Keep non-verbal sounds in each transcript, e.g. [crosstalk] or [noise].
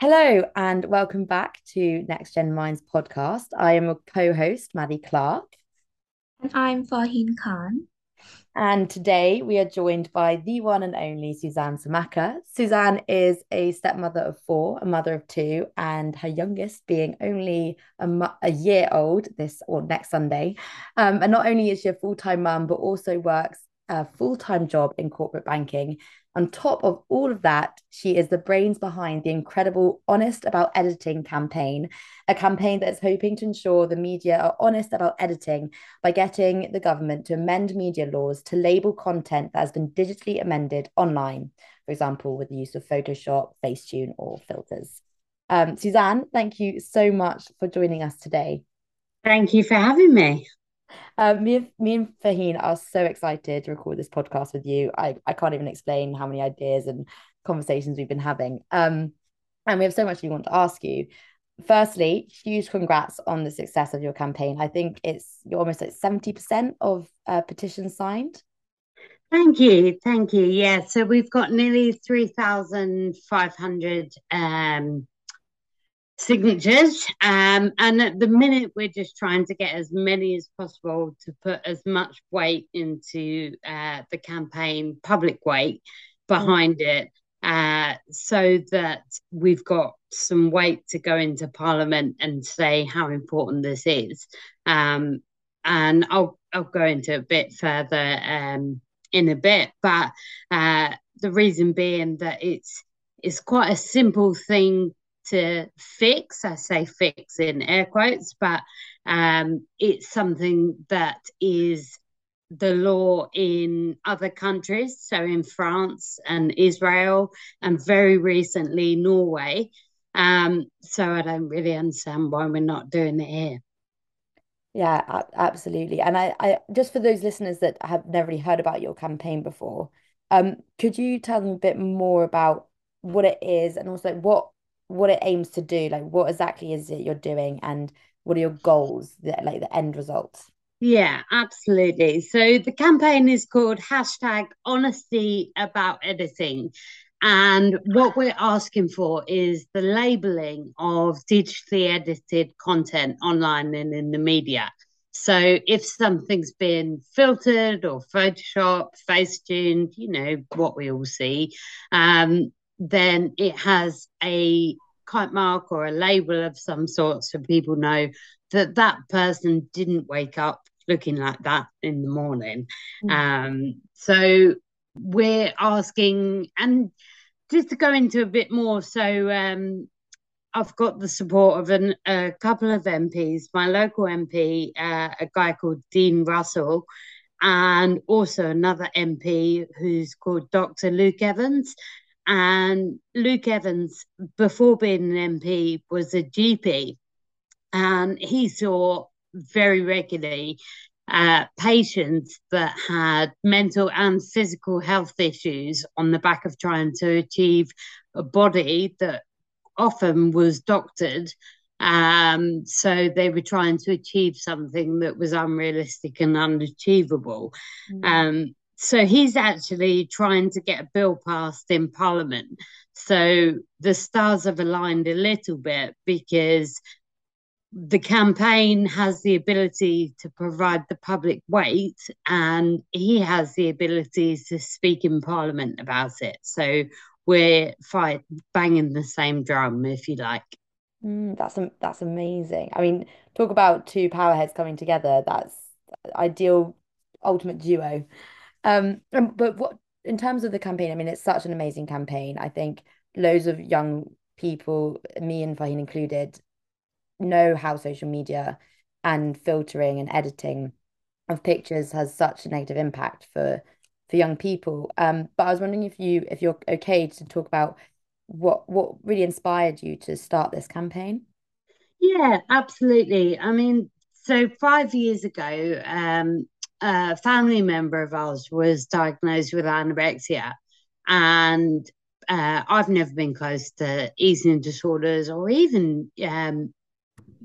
Hello and welcome back to Next Gen Minds podcast. I am a co-host, Maddie Clark. And I'm Farheen Khan. And today we are joined by the one and only Suzanne Samaka. Suzanne is a stepmother of four, a mother of two, and her youngest being only a, mu- a year old this or next Sunday. Um, and not only is she a full-time mum, but also works a full-time job in corporate banking on top of all of that, she is the brains behind the incredible Honest About Editing campaign, a campaign that is hoping to ensure the media are honest about editing by getting the government to amend media laws to label content that has been digitally amended online, for example, with the use of Photoshop, Facetune, or filters. Um, Suzanne, thank you so much for joining us today. Thank you for having me. Uh, me, me and Farheen are so excited to record this podcast with you. I, I can't even explain how many ideas and conversations we've been having. Um, and we have so much we want to ask you. Firstly, huge congrats on the success of your campaign. I think it's you're almost like 70% of uh, petitions signed. Thank you. Thank you. Yeah. So we've got nearly 3,500 um, signatures. Um, and at the minute, we're just trying to get as many as possible to put as much weight into uh, the campaign, public weight behind mm. it, uh, so that we've got some weight to go into Parliament and say how important this is. Um, and I'll I'll go into a bit further um, in a bit, but uh, the reason being that it's it's quite a simple thing to fix. I say fix in air quotes, but um, it's something that is the law in other countries, so in France and Israel, and very recently Norway. Um, so I don't really understand why we're not doing it here. Yeah, absolutely. And I, I just for those listeners that have never really heard about your campaign before, um, could you tell them a bit more about what it is and also what what it aims to do like what exactly is it you're doing and what are your goals that like the end results? Yeah absolutely. So the campaign is called hashtag honesty about editing and what we're asking for is the labeling of digitally edited content online and in the media. So if something's been filtered or Photoshop, Facetune, you know what we all see, um, then it has a kite mark or a label of some sort so people know that that person didn't wake up looking like that in the morning. Mm. Um, so we're asking, and just to go into a bit more, so um, I've got the support of an, a couple of MPs, my local MP, uh, a guy called Dean Russell, and also another MP who's called Dr. Luke Evans. And Luke Evans, before being an MP, was a GP. And he saw very regularly uh, patients that had mental and physical health issues on the back of trying to achieve a body that often was doctored. Um, so they were trying to achieve something that was unrealistic and unachievable. Mm. Um, so he's actually trying to get a bill passed in Parliament. So the stars have aligned a little bit because the campaign has the ability to provide the public weight and he has the ability to speak in Parliament about it. So we're fight banging the same drum, if you like. Mm, that's that's amazing. I mean, talk about two powerheads coming together. That's ideal, ultimate duo. Um, but what in terms of the campaign, I mean, it's such an amazing campaign. I think loads of young people, me and Farheen included, know how social media and filtering and editing of pictures has such a negative impact for for young people. Um, but I was wondering if you if you're okay to talk about what what really inspired you to start this campaign. Yeah, absolutely. I mean, so five years ago, um, a family member of ours was diagnosed with anorexia, and uh, I've never been close to eating disorders or even um,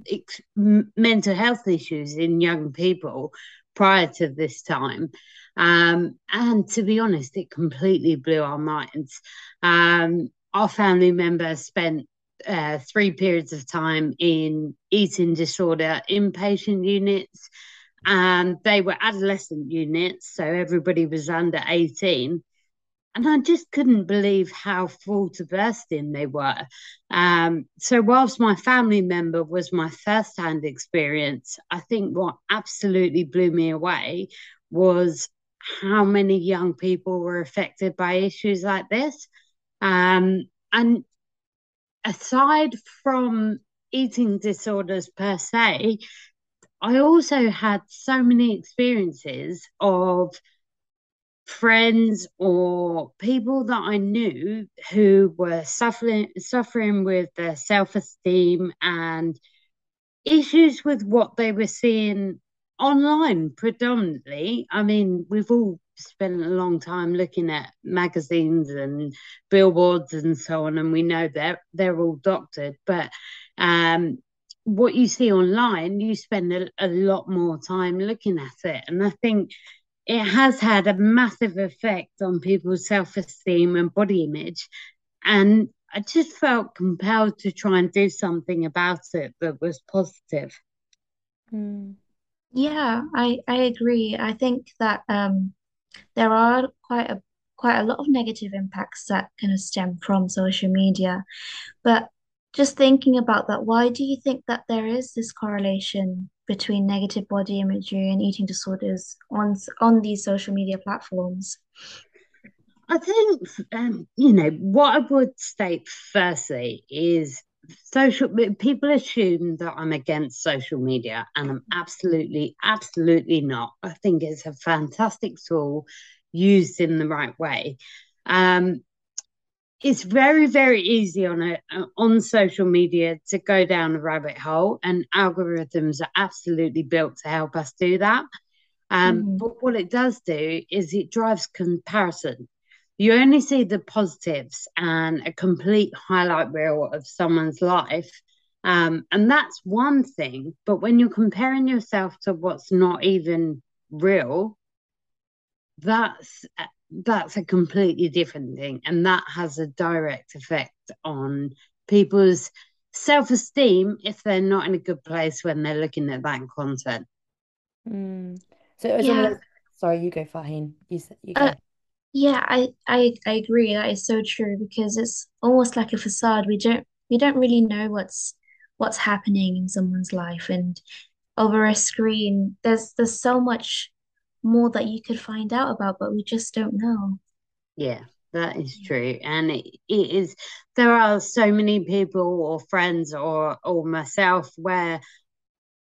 ex- mental health issues in young people prior to this time. Um, and to be honest, it completely blew our minds. Um, our family member spent uh, three periods of time in eating disorder inpatient units, and they were adolescent units, so everybody was under 18. And I just couldn't believe how full to bursting they were. Um, so, whilst my family member was my first hand experience, I think what absolutely blew me away was how many young people were affected by issues like this. Um, and aside from eating disorders per se, I also had so many experiences of friends or people that I knew who were suffering suffering with their self-esteem and issues with what they were seeing online predominantly. I mean, we've all spent a long time looking at magazines and billboards and so on, and we know they're they're all doctored, but um, what you see online, you spend a, a lot more time looking at it. And I think it has had a massive effect on people's self esteem and body image. And I just felt compelled to try and do something about it that was positive. Mm. Yeah, I, I agree. I think that um, there are quite a quite a lot of negative impacts that kind of stem from social media. But just thinking about that, why do you think that there is this correlation between negative body imagery and eating disorders on on these social media platforms? I think um, you know what I would state firstly is social people assume that I'm against social media and I'm absolutely absolutely not. I think it's a fantastic tool used in the right way. Um, it's very very easy on a on social media to go down a rabbit hole and algorithms are absolutely built to help us do that. Um, mm. but what it does do is it drives comparison. You only see the positives and a complete highlight reel of someone's life. Um, and that's one thing but when you're comparing yourself to what's not even real that's that's a completely different thing and that has a direct effect on people's self-esteem if they're not in a good place when they're looking at that content mm. so it was yeah. Almost, sorry you go Farheen you, you go. Uh, yeah I, I i agree that is so true because it's almost like a facade we don't we don't really know what's what's happening in someone's life and over a screen there's there's so much more that you could find out about, but we just don't know. Yeah, that is true. And it, it is, there are so many people or friends or, or myself where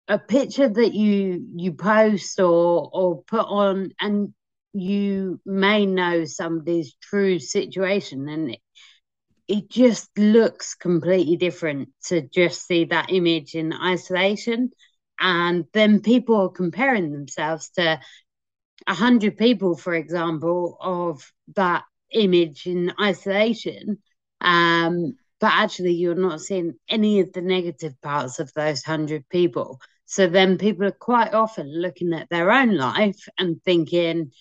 a picture that you you post or or put on and you may know somebody's true situation and it, it just looks completely different to just see that image in isolation and then people are comparing themselves to a hundred people, for example, of that image in isolation, um, but actually you're not seeing any of the negative parts of those hundred people. So then people are quite often looking at their own life and thinking,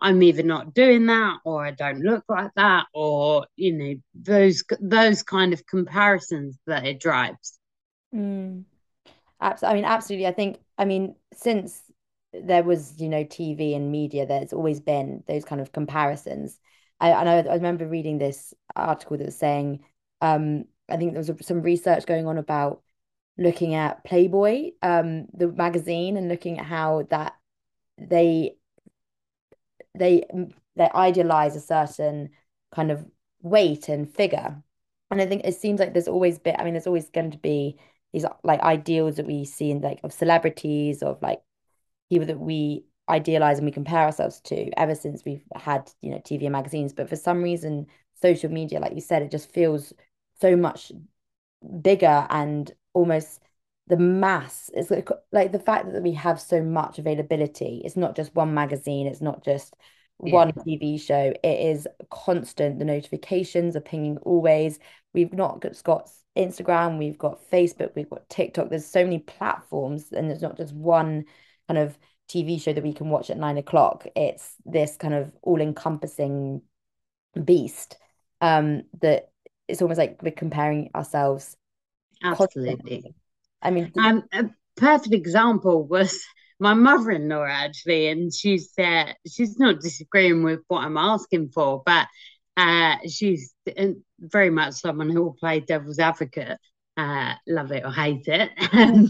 I'm either not doing that or I don't look like that, or you know, those those kind of comparisons that it drives. Mm. Absolutely. I mean, absolutely. I think, I mean, since there was, you know, TV and media, there's always been those kind of comparisons. I, I I remember reading this article that was saying, um, I think there was some research going on about looking at Playboy, um, the magazine, and looking at how that they they they idealize a certain kind of weight and figure. And I think it seems like there's always been, I mean, there's always going to be these like ideals that we see in like of celebrities, of like people that we idealize and we compare ourselves to ever since we've had you know TV and magazines. But for some reason social media like you said it just feels so much bigger and almost the mass. It's like, like the fact that we have so much availability. It's not just one magazine. It's not just yeah. one TV show. It is constant. The notifications are pinging always. We've not just got Instagram. We've got Facebook. We've got TikTok. There's so many platforms and there's not just one kind of TV show that we can watch at nine o'clock. It's this kind of all encompassing beast um, that it's almost like we're comparing ourselves absolutely constantly. I mean, um, a perfect example was [laughs] my mother-in-law actually, and she's uh, she's not disagreeing with what I'm asking for, but uh, she's uh, very much someone who will play devil's advocate. Uh, love it or hate it.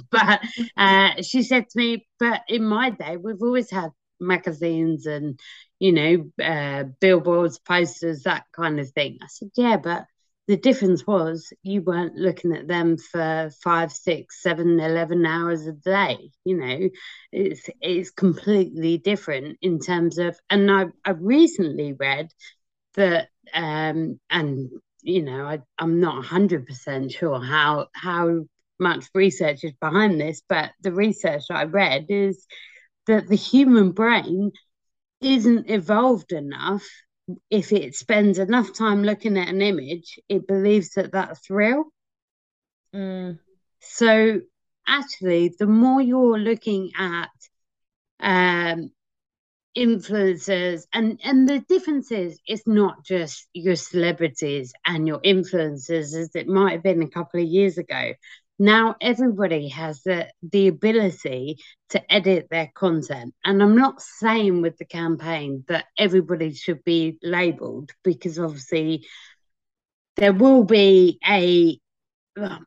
[laughs] but uh, she said to me, but in my day, we've always had magazines and, you know, uh, billboards, posters, that kind of thing. I said, yeah, but the difference was you weren't looking at them for five, six, seven, eleven hours a day. You know, it's it's completely different in terms of. And I I recently read that, um, and you know, I I'm not hundred percent sure how how much research is behind this, but the research I read is that the human brain isn't evolved enough if it spends enough time looking at an image, it believes that that's real. Mm. So actually, the more you're looking at um, influencers, and and the difference is, it's not just your celebrities and your influencers as it might have been a couple of years ago now everybody has the, the ability to edit their content. And I'm not saying with the campaign that everybody should be labeled because obviously there will be a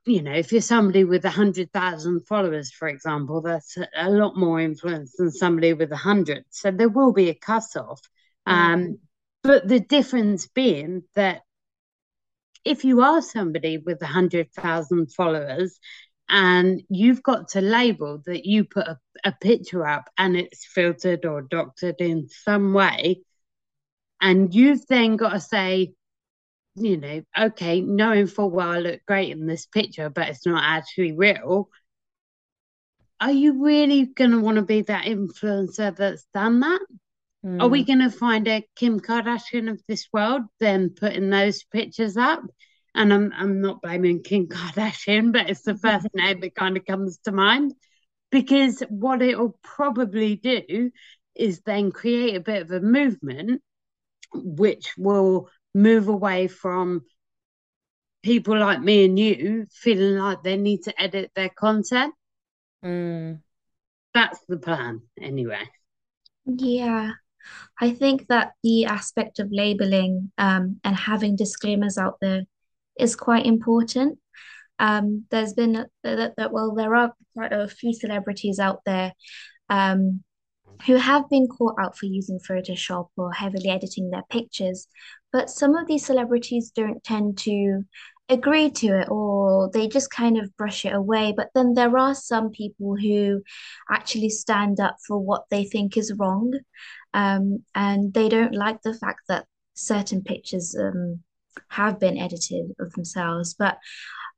you know, if you're somebody with a hundred thousand followers, for example, that's a, lot more influence than somebody with a hundred. So there will be a cutoff. Mm. Um, but the difference being that if you are somebody with 100,000 followers and you've got to label that you put a, a picture up and it's filtered or doctored in some way, and you've then got to say, you know, okay, knowing full well I look great in this picture, but it's not actually real. Are you really going to want to be that influencer that's done that? Mm. Are we hmm. going to find a Kim Kardashian of this world then putting those pictures up? And I'm I'm not blaming Kim Kardashian, but it's the first [laughs] name that kind of comes to mind because what it'll probably do is then create a bit of a movement which will move away from people like me and you feeling like they need to edit their content. Mm. That's the plan, anyway. Yeah. I think that the aspect of labeling um, and having disclaimers out there is quite important. Um, there's been that, that well, there are quite a few celebrities out there um, who have been caught out for using Photoshop or heavily editing their pictures, but some of these celebrities don't tend to agree to it or they just kind of brush it away. But then there are some people who actually stand up for what they think is wrong um, and they don't like the fact that certain pictures um, have been edited of themselves. But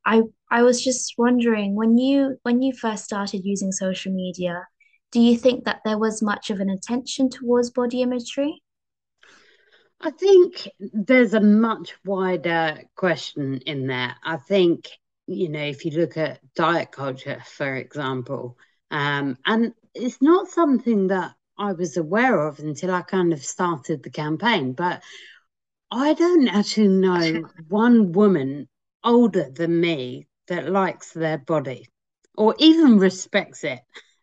I I was just wondering when you when you first started using social media, do you think that there was much of an attention towards body imagery? I think there's a much wider question in there. I think, you know, if you look at diet culture, for example, um, and it's not something that I was aware of until I kind of started the campaign, but I don't actually know [laughs] one woman older than me that likes their body or even respects it.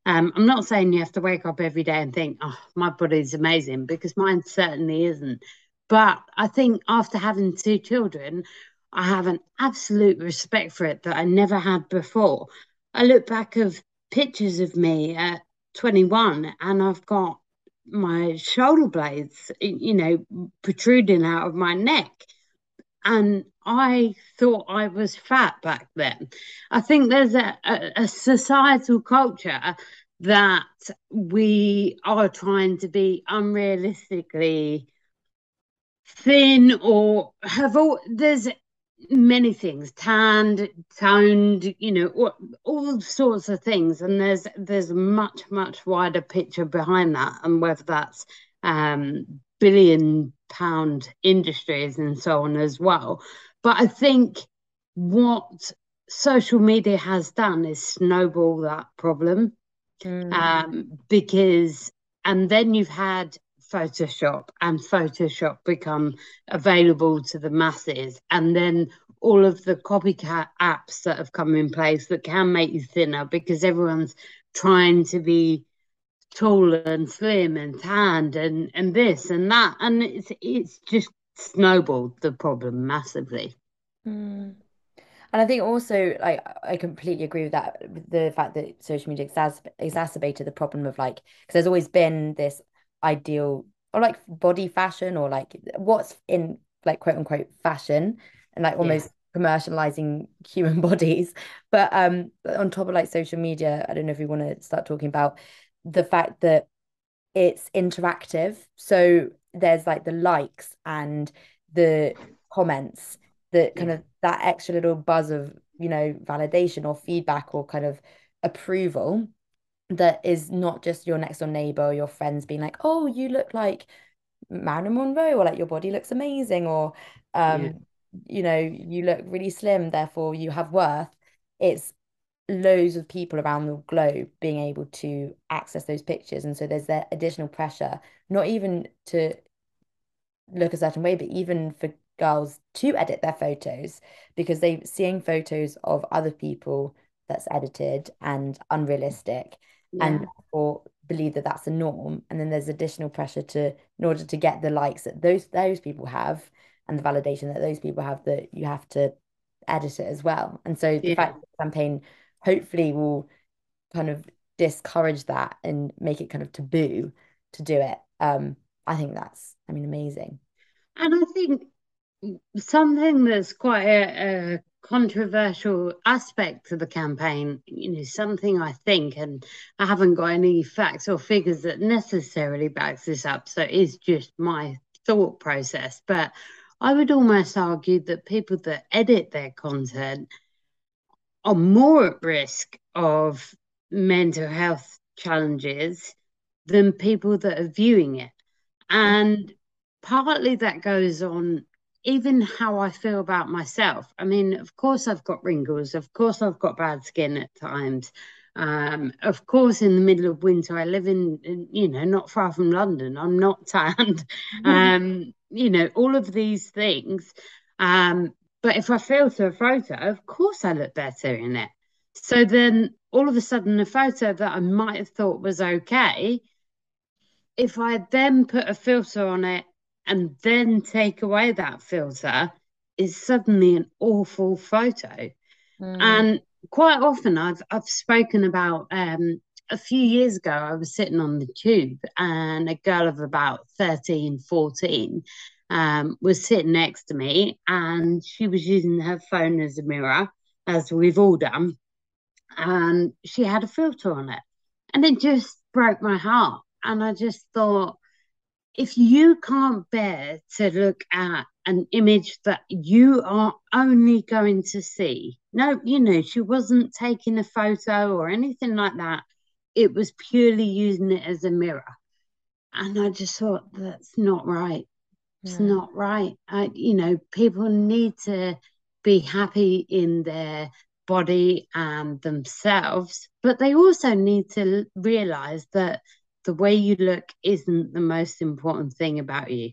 Um, I'm not saying you have to wake up every day and think, oh, my body's amazing, because mine certainly isn't. But I think after having two children, I have an absolute respect for it that I never had before. I look back of pictures of me at 21 and I've got my shoulder blades, you know, protruding out of my neck. And I thought I was fat back then. I think there's a, a, a societal culture that we are trying to be unrealistically thin or have all there's many things tanned toned you know all, all, sorts of things. And there's there's much much wider picture behind that. And whether that's um billion pound industries and so on as well. But i think what social media has done is snowball that problem. Mm. um because and then you've had Photoshop and Photoshop become available to the masses. And then all of the copycat apps that have come in place that can make you thinner because everyone's trying to be tall and slim and tanned and and this and that and it's it's just snowballed the problem massively mm. and i think also like i completely agree with that with the fact that social media exas exacerbated the problem of like because there's always been this ideal or like body fashion or like what's in like quote unquote fashion and like almost yeah. commercializing [laughs] human bodies but um on top of like social media i don't know if we want to start talking about the fact that it's interactive. So there's like the likes and the comments that kind of that extra little buzz of, you know, validation or feedback or kind of approval that is not just your next door neighbor or your friends being like, oh, you look like Marilyn Monroe or like your body looks amazing or um, yeah. you know, you look really slim, therefore you have worth. It's loads of people around the globe being able to access those pictures. And so there's that additional pressure, not even to look a certain way, but even for girls to edit their photos because they're seeing photos of other people that's edited and unrealistic yeah. and or believe that that's a norm and then there's additional pressure to in order to get the likes that those those people have and the validation that those people have that you have to edit it as well and so the yeah. fact that the campaign hopefully will kind of discourage that and make it kind of taboo to do it. Um, I think that's, I mean, amazing. And I think something that's quite a, a controversial aspect to the campaign, you know, something I think, and I haven't got any facts or figures that necessarily backs this up, so it's just my thought process. But I would almost argue that people that edit their content are more at risk of mental health challenges than people that are viewing it. And partly that goes on even how I feel about myself. I mean, of course, I've got wrinkles, of course, I've got bad skin at times. Um, of course, in the middle of winter, I live in, in you know, not far from London. I'm not [laughs] tanned. Mm-hmm. Um, you know, all of these things. Um, but if I filter a photo, of course I look better in it. So then all of a sudden, a photo that I might have thought was okay, if I then put a filter on it and then take away that filter, is suddenly an awful photo. Mm. And quite often I've I've spoken about um, a few years ago, I was sitting on the tube and a girl of about 13, 14 um, was sitting next to me and she was using her phone as a mirror, as we've all done. And she had a filter on it. And it just broke my heart. And I just thought, if you can't bear to look at an image that you are only going to see, no, you know, she wasn't taking a photo or anything like that. It was purely using it as a mirror. And I just thought, that's not right. It's yeah. not right. I, you know, people need to be happy in their body and themselves, but they also need to realize that the way you look isn't the most important thing about you.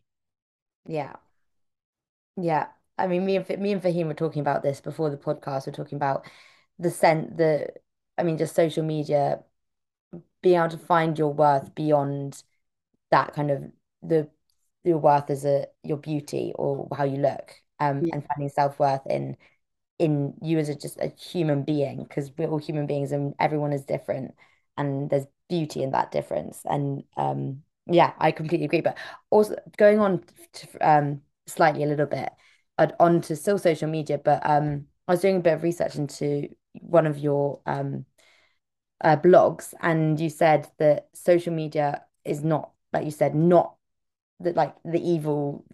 Yeah. Yeah. I mean, me and me and Farheen were talking about this before the podcast. We're talking about the scent, the, I mean, just social media, being able to find your worth beyond that kind of the your worth as a your beauty or how you look um yeah. and finding self-worth in in you as a, just a human being because we're all human beings and everyone is different and there's beauty in that difference and um yeah I completely agree but also going on to, um slightly a little bit on to still social media but um I was doing a bit of research into one of your um uh, blogs and you said that social media is not like you said not the like the evil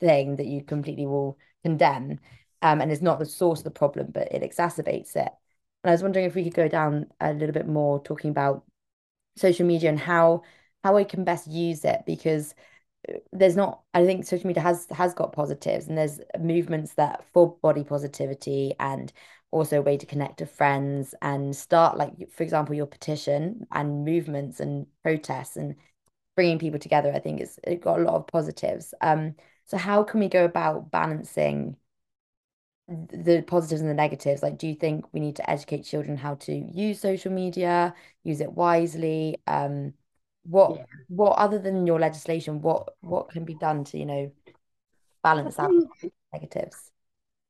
thing that you completely will condemn um, and is not the source of the problem, but it exacerbates it. And I was wondering if we could go down a little bit more talking about social media and how how we can best use it because uh, there's not I think social media has has got positives and there's movements that for body positivity and also a way to connect to friends and start like for example your petition and movements and protests and bringing people together, I think it's it got a lot of positives. Um, so how can we go about balancing the positives and the negatives. Like, do you think we need to educate children how to use social media, use it wisely? Um, what Yeah. what other than your legislation, what what can be done to, you know, balance out negatives?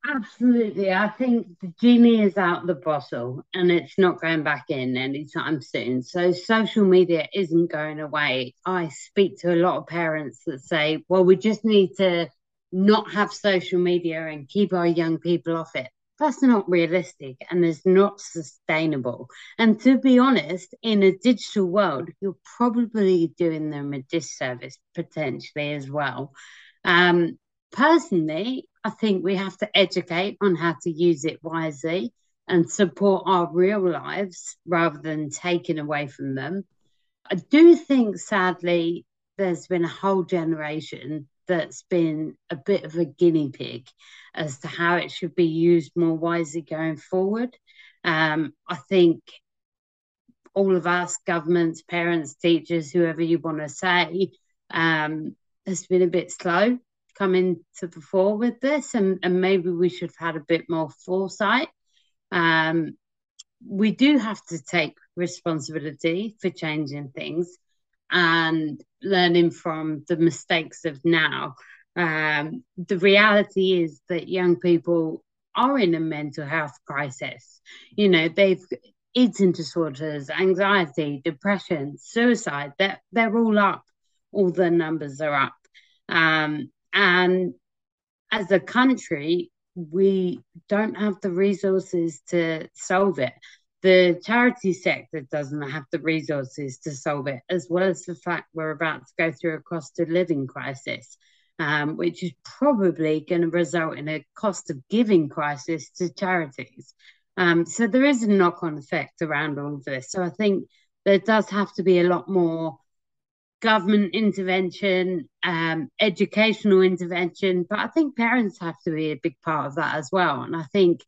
absolutely. I think the genie is out the bottle and it's not going back in anytime soon. So social media isn't going away. I speak to a lot of parents that say, well, we just need to not have social media and keep our young people off it. That's not realistic and is not sustainable. And to be honest, in a digital world, you're probably doing them a disservice potentially as well. Um, personally, I think we have to educate on how to use it wisely and support our real lives rather than taking away from them. I do think, sadly, there's been a whole generation that's been a bit of a guinea pig as to how it should be used more wisely going forward. Um, I think all of us, governments, parents, teachers, whoever you want to say, um, has been a bit slow coming to the fore with this, and, and maybe we should have had a bit more foresight. Um, we do have to take responsibility for changing things and learning from the mistakes of now. Um, the reality is that young people are in a mental health crisis. You know, they've eating disorders, anxiety, depression, suicide, they're, they're all up. All the numbers are up. Um, and as a country, we don't have the resources to solve it. The charity sector doesn't have the resources to solve it, as well as the fact we're about to go through a cost of living crisis, um, which is probably going to result in a cost of giving crisis to charities. Um, so there is a knock on effect around all of this. So I think there does have to be a lot more government intervention, um, educational intervention, but I think parents have to be a big part of that as well. And I think,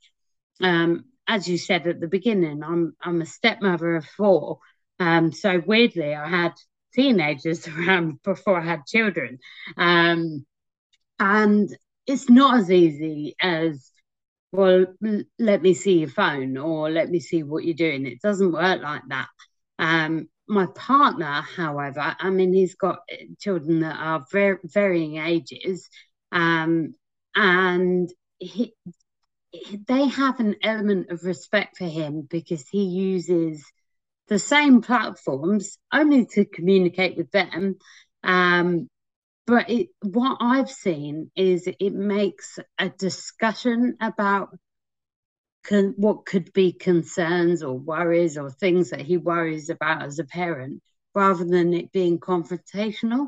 um, as you said at the beginning, I'm I'm a stepmother of four, um, so weirdly I had teenagers [laughs] around before I had children, um, and it's not as easy as well. Let me see your phone or let me see what you're doing. It doesn't work like that. Um, my partner, however, I mean, he's got children that are very varying ages, um, and he, they have an element of respect for him because he uses the same platforms only to communicate with them. Um, but it, what I've seen is it makes a discussion about con- what could be concerns or worries or things that he worries about as a parent rather than it being confrontational.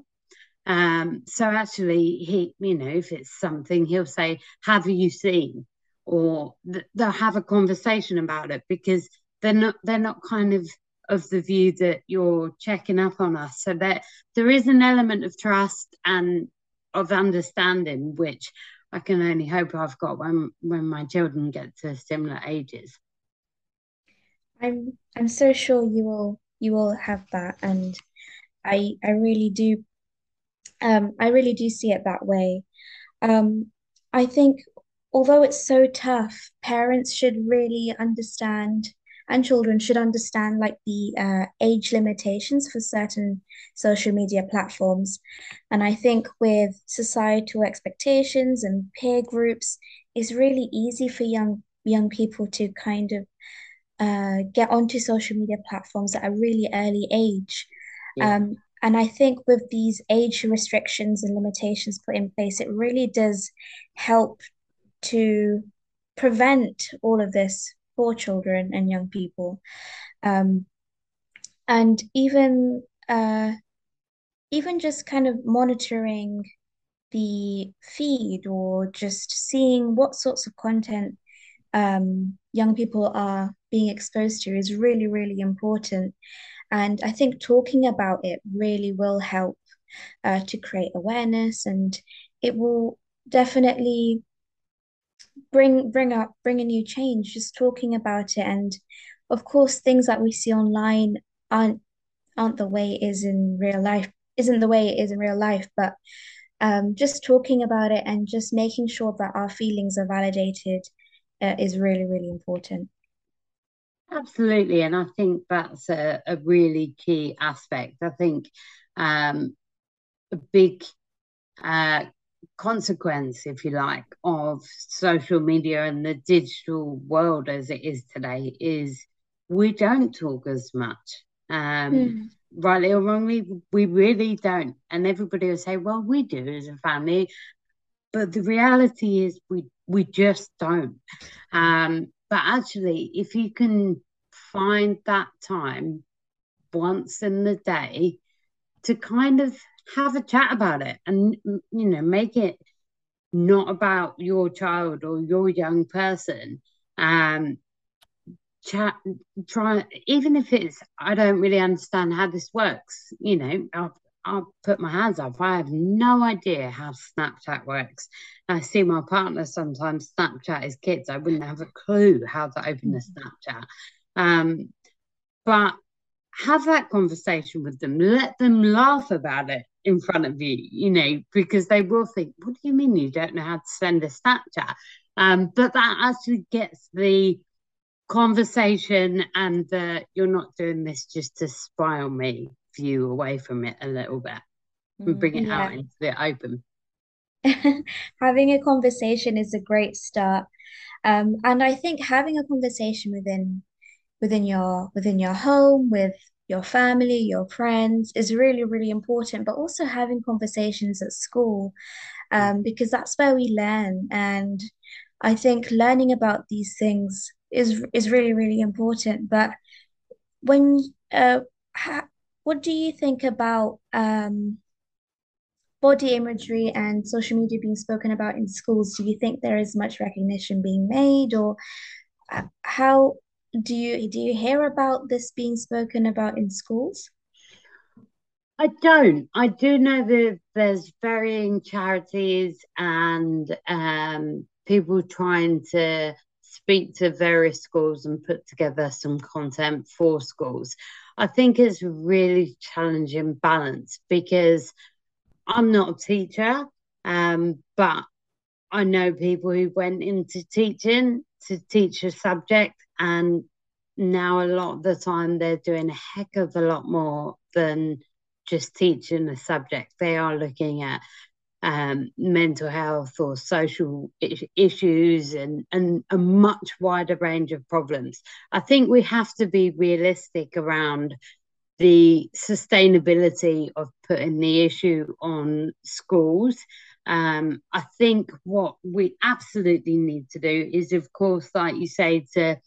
Um, so actually, he, you know, if it's something, he'll say, "Have you seen?" Or th- they'll have a conversation about it because they're not they're not kind of of the view that you're checking up on us. So that there is an element of trust and of understanding, which I can only hope I've got when when my children get to similar ages. I'm I'm so sure you will you will have that and I I really do um I really do see it that way. Um I think although it's so tough, parents should really understand and children should understand like the uh, age limitations for certain social media platforms. And I think with societal expectations and peer groups, it's really easy for young young people to kind of uh, get onto social media platforms at a really early age. Yeah. Um, and I think with these age restrictions and limitations put in place, it really does help to prevent all of this for children and young people. Um, and even uh, even just kind of monitoring the feed or just seeing what sorts of content um, young people are being exposed to is really, really important. And I think talking about it really will help uh, to create awareness and it will definitely bring bring up bring a new change just talking about it and of course things that we see online aren't aren't the way it is in real life isn't the way it is in real life but um, just talking about it and just making sure that our feelings are validated uh, is really, really important. Absolutely. And I think that's a, a really key aspect. I think um, a big uh, consequence, if you like, of social media and the digital world as it is today is we don't talk as much. Um, mm. Rightly or wrongly, we really don't. And everybody will say, well, we do as a family. But the reality is we we just don't. Um, but actually, if you can find that time once in the day to kind of have a chat about it and you know make it not about your child or your young person. Um chat try even if it's i don't really understand how this works you know i'll, I'll put my hands up. I have no idea how snapchat works. I see my partner sometimes snapchat his kids. I wouldn't have a clue how to open a snapchat. Um but have that conversation with them let them laugh about it in front of you, you know, because they will think, what do you mean you don't know how to send a Snapchat? Um, but that actually gets the conversation and the you're not doing this just to spy on me view away from it a little bit and bring it yeah. out into the open. [laughs] having a conversation is a great start. Um, and I think having a conversation within within your within your home with your family, your friends is really, really important, but also having conversations at school um, because that's where we learn. And I think learning about these things is is really, really important. But when uh, ha- what do you think about um, body imagery and social media being spoken about in schools? Do you think there is much recognition being made, or uh, how do you do you hear about this being spoken about in schools? I don't. I do know that there's varying charities and um, people trying to speak to various schools and put together some content for schools. I think it's really challenging balance because I'm not a teacher, um, but I know people who went into teaching to teach a subject and now a lot of the time they're doing a heck of a lot more than just teaching a subject. They are looking at um, mental health or social issues and, and a much wider range of problems. I think we have to be realistic around the sustainability of putting the issue on schools. Um, I think what we absolutely need to do is, of course, like you say, to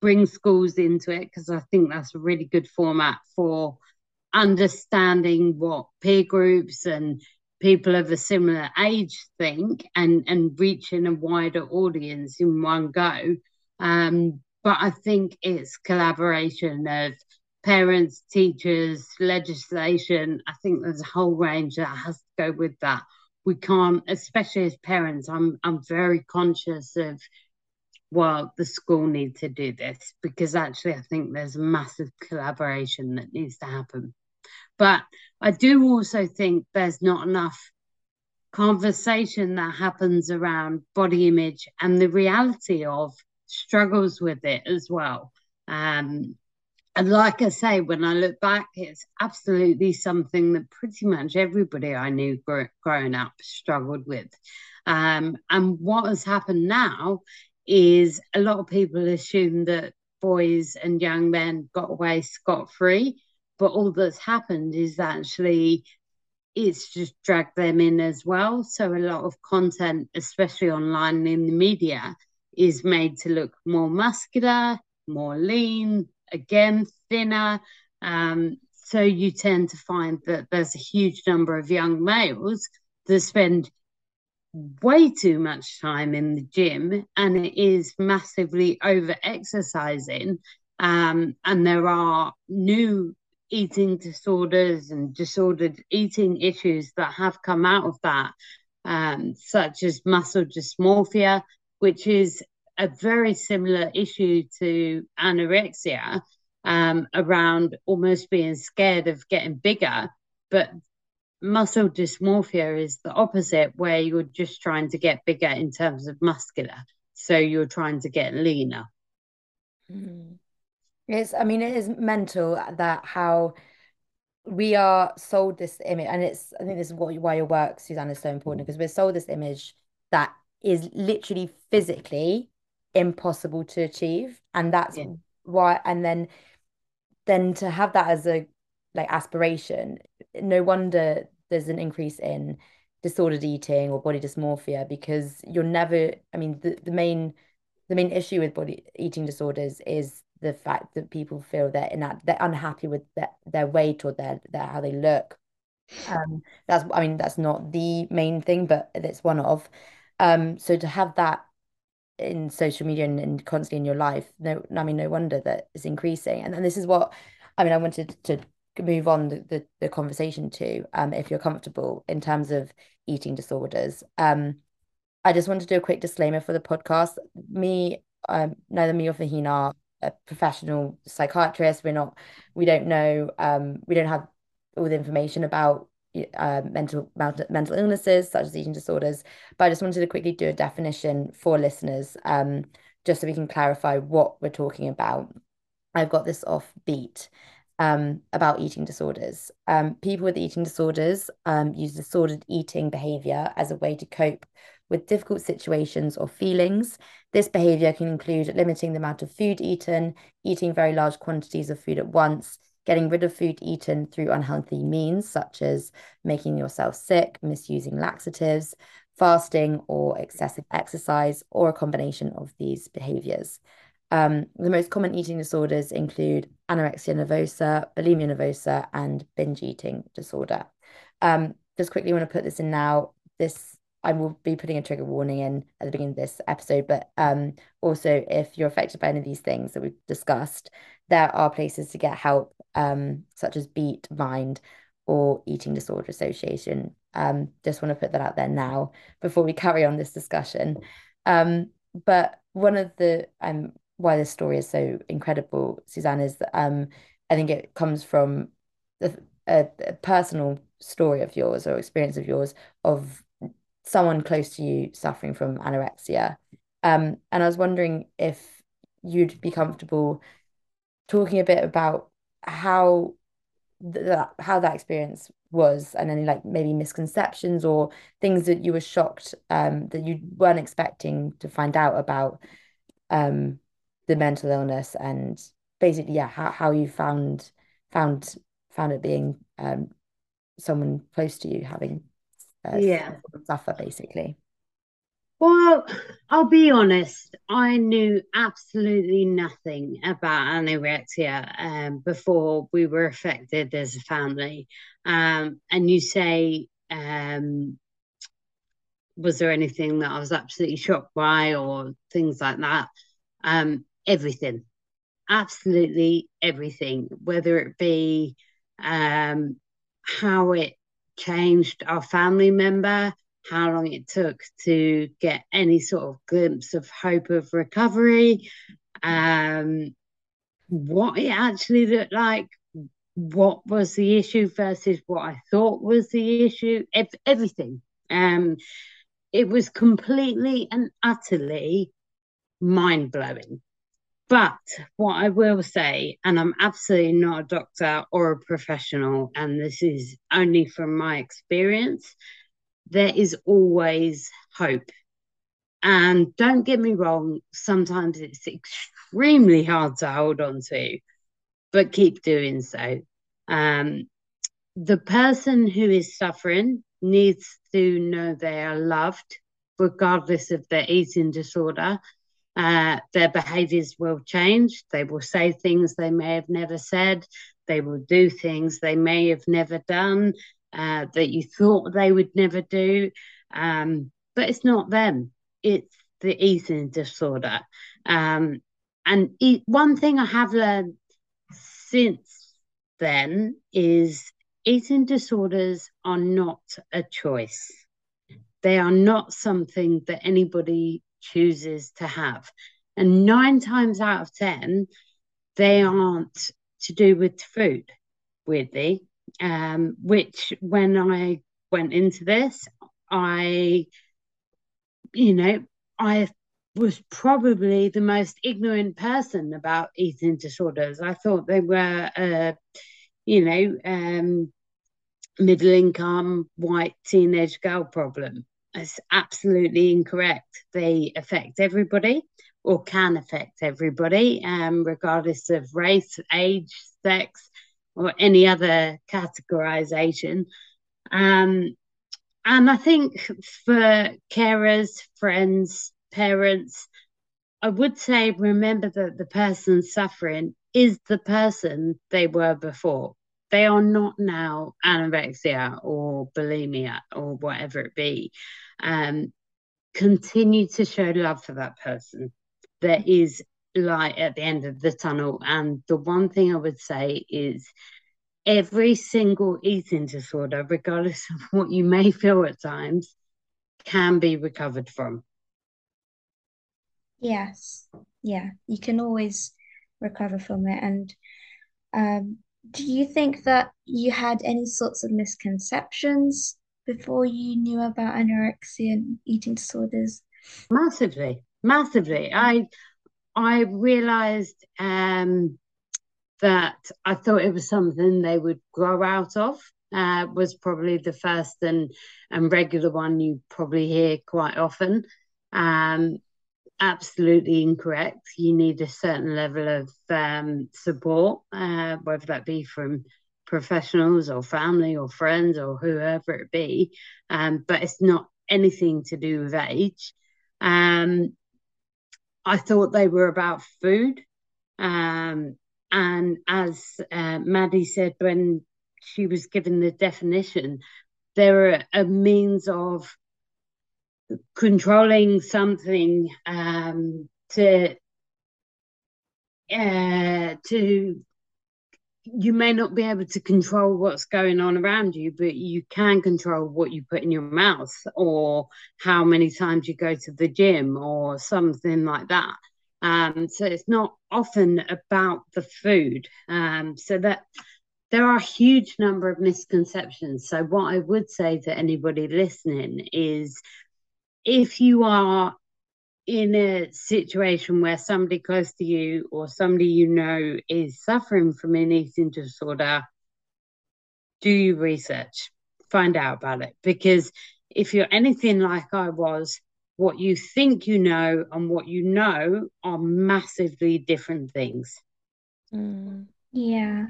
bring schools into it because I think that's a really good format for understanding what peer groups and people of a similar age think and and reaching a wider audience in one go. Um, but i think it's collaboration of parents teachers legislation. I think there's a whole range that has to go with that. We can't especially as parents i'm i'm very conscious of well, the school need to do this because actually I think there's a massive collaboration that needs to happen. But I do also think there's not enough conversation that happens around body image and the reality of struggles with it as well. Um, and like I say, when I look back, it's absolutely something that pretty much everybody I knew gr- growing up struggled with. Um, and what has happened now is a lot of people assume that boys and young men got away scot free, but all that's happened is actually it's just dragged them in as well. So a lot of content, especially online in the media, is made to look more muscular, more lean, again thinner. Um, so you tend to find that there's a huge number of young males that spend way too much time in the gym and it is massively over exercising. Um, and there are new eating disorders and disordered eating issues that have come out of that um, such as muscle dysmorphia which is a very similar issue to anorexia um, around almost being scared of getting bigger but muscle dysmorphia is the opposite, where you're just trying to get bigger in terms of muscular. So you're trying to get leaner. Mm. It's, I mean, it is mental that how we are sold this image, and it's, I think this is what, why your work, Suzanne, is so important because we're sold this image that is literally physically impossible to achieve. And that's yeah. why, and then, then to have that as a like aspiration, no wonder there's an increase in disordered eating or body dysmorphia because you're never, I mean, the, the main the main issue with body eating disorders is the fact that people feel they're in that they're unhappy with their, their weight or their, their how they look. Um, that's I mean that's not the main thing, but it's one of. Um, so to have that in social media and, and constantly in your life, no, I mean no wonder that it's increasing. And, and this is what I mean. I wanted to move on the, the, the conversation to, um, if you're comfortable in terms of eating disorders. Um, I just want to do a quick disclaimer for the podcast. Me, um, neither me or Farheen are a professional psychiatrist. We're not, we don't know, um, we don't have all the information about uh, mental, mental illnesses such as eating disorders. But I just wanted to quickly do a definition for listeners, um, just so we can clarify what we're talking about. I've got this off beat um, about eating disorders. Um, people with eating disorders um, use disordered eating behavior as a way to cope with difficult situations or feelings. This behavior can include limiting the amount of food eaten, eating very large quantities of food at once, getting rid of food eaten through unhealthy means, such as making yourself sick, misusing laxatives, fasting, or excessive exercise, or a combination of these behaviors. Um, the most common eating disorders include anorexia nervosa, bulimia nervosa, and binge eating disorder. Um, just quickly want to put this in now. This I will be putting a trigger warning in at the beginning of this episode, but um, also if you're affected by any of these things that we've discussed, there are places to get help, um, such as Beat, Mind, or Eating Disorder Association. Um, just want to put that out there now before we carry on this discussion. Um, but one of the um why this story is so incredible, Suzanne, is that um, I think it comes from the, a, a personal story of yours or experience of yours of someone close to you suffering from anorexia. Um, and I was wondering if you'd be comfortable talking a bit about how that how that experience was and any like maybe misconceptions or things that you were shocked um that you weren't expecting to find out about um the mental illness and basically yeah how, how you found found found it being um someone close to you having uh, yeah. suffer basically? Well i'll be honest i knew absolutely nothing about anorexia um, before we were affected as a family. Um, and you say um, was there anything that i was absolutely shocked by or things like that? Um, everything, absolutely everything, whether it be um, how it changed our family member, how long it took to get any sort of glimpse of hope of recovery, um, what it actually looked like, what was the issue versus what I thought was the issue, ev- everything. Um, it was completely and utterly mind blowing. But what I will say, and I'm absolutely not a doctor or a professional, and this is only from my experience, there is always hope. And don't get me wrong, sometimes it's extremely hard to hold on to, but keep doing so. Um, the person who is suffering needs to know they are loved, regardless of their eating disorder uh, their behaviors will change. They will say things they may have never said. They will do things they may have never done uh, that you thought they would never do. Um, but it's not them, it's the eating disorder. Um, and one thing I have learned since then is eating disorders are not a choice. They are not something that anybody chooses to have. And nine times out of 10, they aren't to do with food, weirdly. um, which when I went into this, I, you know, I was probably the most ignorant person about eating disorders. I thought they were, uh, you know, um, middle income white teenage girl problem. It's absolutely incorrect. They affect everybody or can affect everybody, um, regardless of race, age, sex, or any other categorization. Um, and I think for carers, friends, parents, I would say remember that the person suffering is the person they were before. They are not now anorexia or bulimia or whatever it be. Um, continue to show love for that person. There is light at the end of the tunnel. And the one thing I would say is every single eating disorder, regardless of [laughs] what you may feel at times, can be recovered from. Yes. Yeah. You can always recover from it. And um, do you think that you had any sorts of misconceptions before you knew about anorexia and eating disorders? Massively, massively. I I realized um, that I thought it was something they would grow out of. Uh, was probably the first and and regular one you probably hear quite often. Um, absolutely incorrect. You need a certain level of um, support, uh, whether that be from professionals or family or friends or whoever it be. Um, but it's not anything to do with age. Um, I thought they were about food. Um, and as uh, Maddie said when she was given the definition, they're a, a means of controlling something um, to uh, to you may not be able to control what's going on around you, but you can control what you put in your mouth or how many times you go to the gym or something like that. Um, so it's not often about the food. Um, so that there are a huge number of misconceptions. So what I would say to anybody listening is if you are in a situation where somebody close to you or somebody you know is suffering from an eating disorder, do your research, find out about it. Because if you're anything like I was, what you think you know and what you know are massively different things. Mm. Yeah.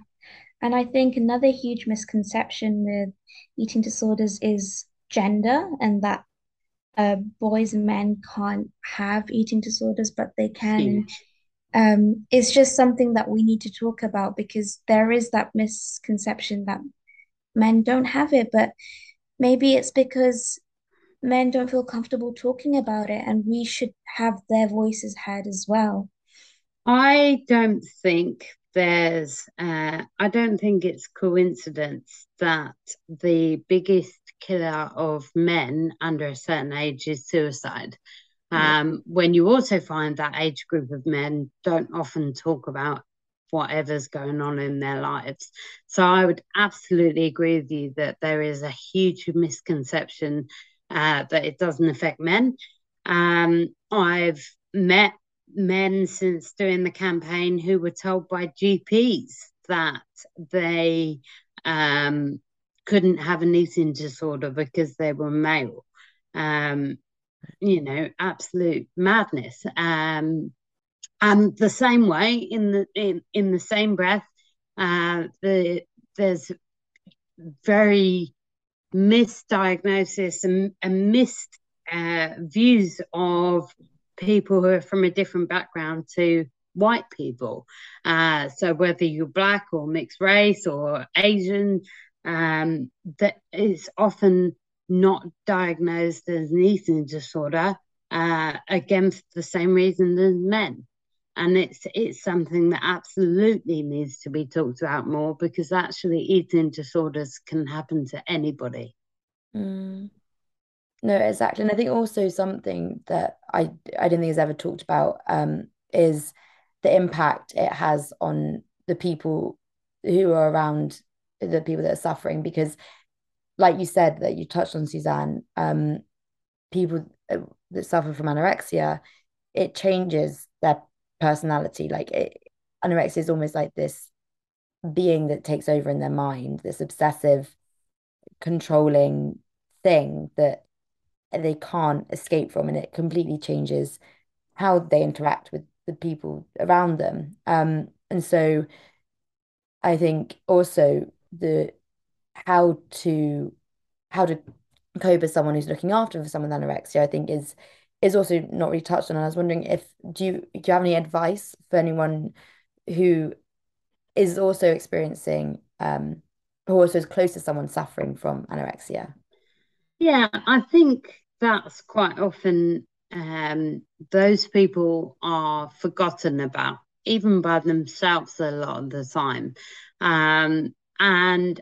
And I think another huge misconception with eating disorders is gender and that uh, boys and men can't have eating disorders, but they can. Um, it's just something that we need to talk about because there is that misconception that men don't have it, but maybe it's because men don't feel comfortable talking about it, and we should have their voices heard as well. I don't think there's, uh, I don't think it's coincidence that the biggest killer of men under a certain age is suicide. Um, when you also find that age group of men don't often talk about whatever's going on in their lives. So I would absolutely agree with you that there is a huge misconception uh, that it doesn't affect men. Um, I've met men since doing the campaign who were told by GPs that they um, couldn't have an eating disorder because they were male. Um, you know, absolute madness. Um, and the same way, in the in, in the same breath, uh, the there's very misdiagnosis and, and missed uh, views of people who are from a different background to white people. Uh, so whether you're black or mixed race or Asian, um, that is often not diagnosed as an eating disorder uh, against the same reason as men. And it's it's something that absolutely needs to be talked about more because actually eating disorders can happen to anybody. Mm. No, exactly. And I think also something that I I don't think is ever talked about um, is the impact it has on the people who are around the people that are suffering because like you said that you touched on Suzanne um people uh, that suffer from anorexia it changes their personality. Like it, anorexia is almost like this being that takes over in their mind this obsessive controlling thing that they can't escape from and it completely changes how they interact with the people around them. Um and so I think also the how to how to cope as someone who's looking after for someone with anorexia, I think is is also not really touched on. And I was wondering if do you do you have any advice for anyone who is also experiencing um who also is close to someone suffering from anorexia? Yeah, I think that's quite often um those people are forgotten about even by themselves a lot of the time. Um, and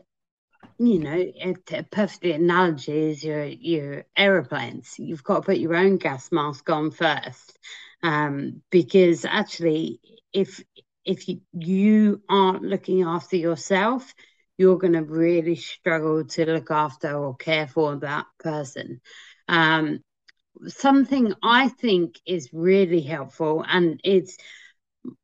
you know, a perfect analogy is your your aeroplanes. You've got to put your own gas mask on first, um, because actually, if if you, you aren't looking after yourself, you're going to really struggle to look after or care for that person. Um, something I think is really helpful, and it's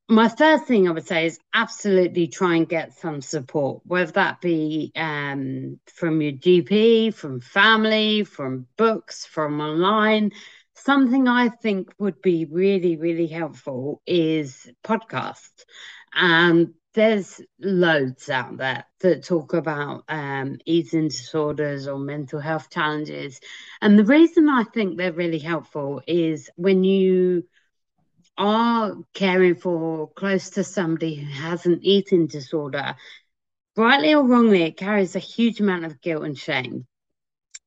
my first thing I would say is absolutely try and get some support, whether that be um, from your GP, from family, from books, from online. Something I think would be really, really helpful is podcasts. And there's loads out there that talk about um, eating disorders or mental health challenges. And the reason I think they're really helpful is when you are caring for close to somebody who has an eating disorder, rightly or wrongly, it carries a huge amount of guilt and shame.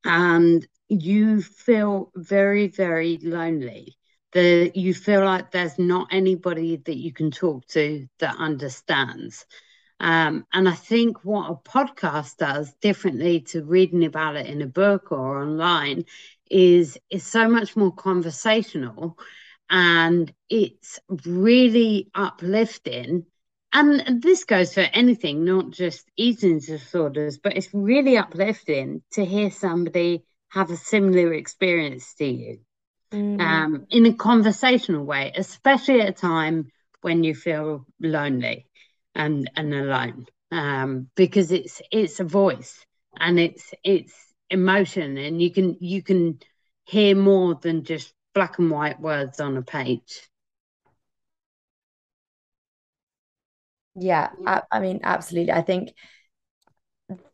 And you feel very, very lonely. The, you feel like there's not anybody that you can talk to that understands. Um, and I think what a podcast does differently to reading about it in a book or online is is so much more conversational and it's really uplifting. And this goes for anything, not just eating disorders, but it's really uplifting to hear somebody have a similar experience to you mm. um, in a conversational way, especially at a time when you feel lonely and, and alone, um, because it's it's a voice and it's it's emotion, and you can you can hear more than just black and white words on a page. Yeah, I, I mean, absolutely. I think,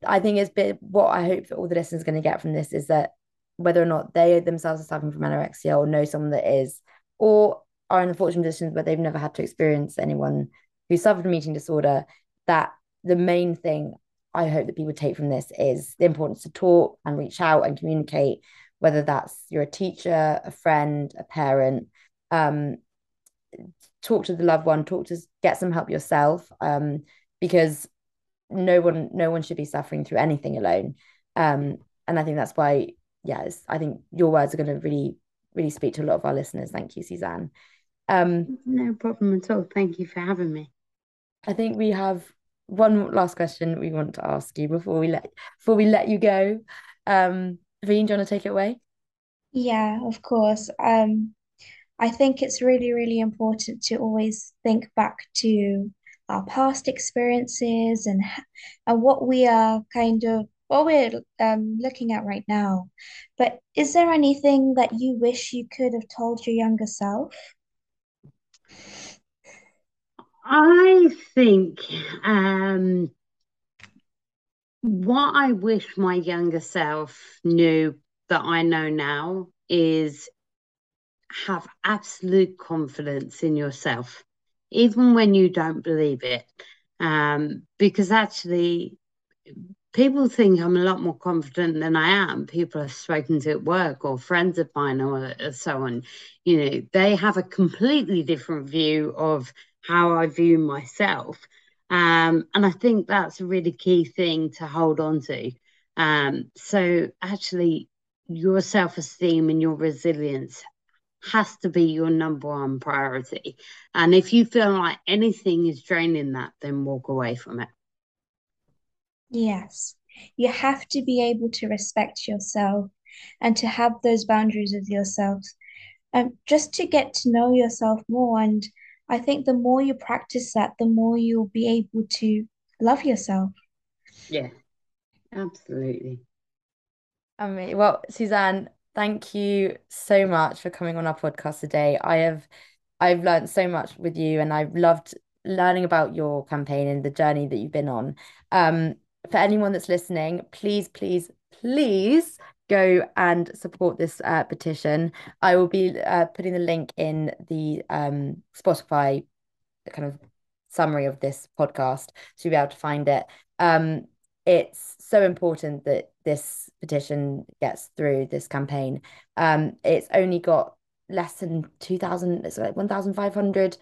I think it's been what I hope that all the listeners are going to get from this is that whether or not they themselves are suffering from anorexia or know someone that is, or are in the fortunate position where they've never had to experience anyone who suffered from eating disorder, that the main thing I hope that people take from this is the importance to talk and reach out and communicate whether that's you're a teacher, a friend, a parent. Um, talk to the loved one, talk to get some help yourself, um, because no one no one should be suffering through anything alone. Um, and I think that's why, yes, I think your words are going to really really speak to a lot of our listeners. Thank you, Suzanne. Um, no problem at all. Thank you for having me. I think we have one last question we want to ask you before we let before we let you go. Um, Veen, do you want to take it away? Yeah, of course. Um, I think it's really, really important to always think back to our past experiences and and what we are kind of what we're um, looking at right now. But is there anything that you wish you could have told your younger self? I think um, what I wish my younger self knew that I know now is have absolute confidence in yourself, even when you don't believe it. Um, because actually, people think I'm a lot more confident than I am. People I've spoken to at work or friends of mine or, or so on. You know, they have a completely different view of how I view myself. Um, and I think that's a really key thing to hold on to. Um, so actually, your self esteem and your resilience has to be your number one priority. And if you feel like anything is draining that, then walk away from it. Yes. You have to be able to respect yourself and to have those boundaries with yourself, um, just to get to know yourself more. And I think the more you practice that, the more you'll be able to love yourself. Yeah, absolutely. I mean, well, Suzanne, thank you so much for coming on our podcast today. I have I've learned so much with you and I've loved learning about your campaign and the journey that you've been on. Um, for anyone that's listening, please, please, please go and support this uh, petition. I will be uh, putting the link in the um, Spotify kind of summary of this podcast, so you'll be able to find it. Um, it's so important that this petition gets through this campaign. Um, it's only got less than 2,000, it's like 1,500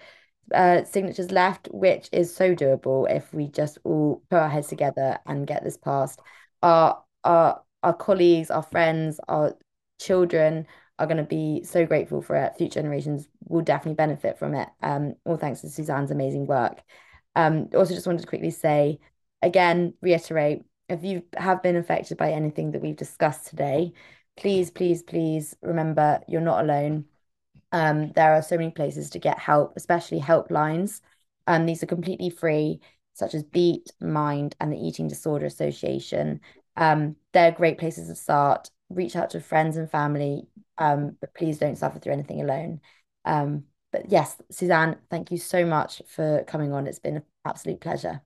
uh, signatures left, which is so doable if we just all put our heads together and get this passed. Our, our, our colleagues, our friends, our children are going to be so grateful for it. Future generations will definitely benefit from it. Um, all thanks to Suzanne's amazing work. Um, also just wanted to quickly say, again, reiterate, if you have been affected by anything that we've discussed today, please, please, please remember you're not alone. Um, there are so many places to get help, especially helplines. Um, these are completely free, such as Beat, Mind, and the Eating Disorder Association. Um, they're great places to start. Reach out to friends and family, um, but please don't suffer through anything alone. Um, but yes, Suzanne, thank you so much for coming on. It's been an absolute pleasure.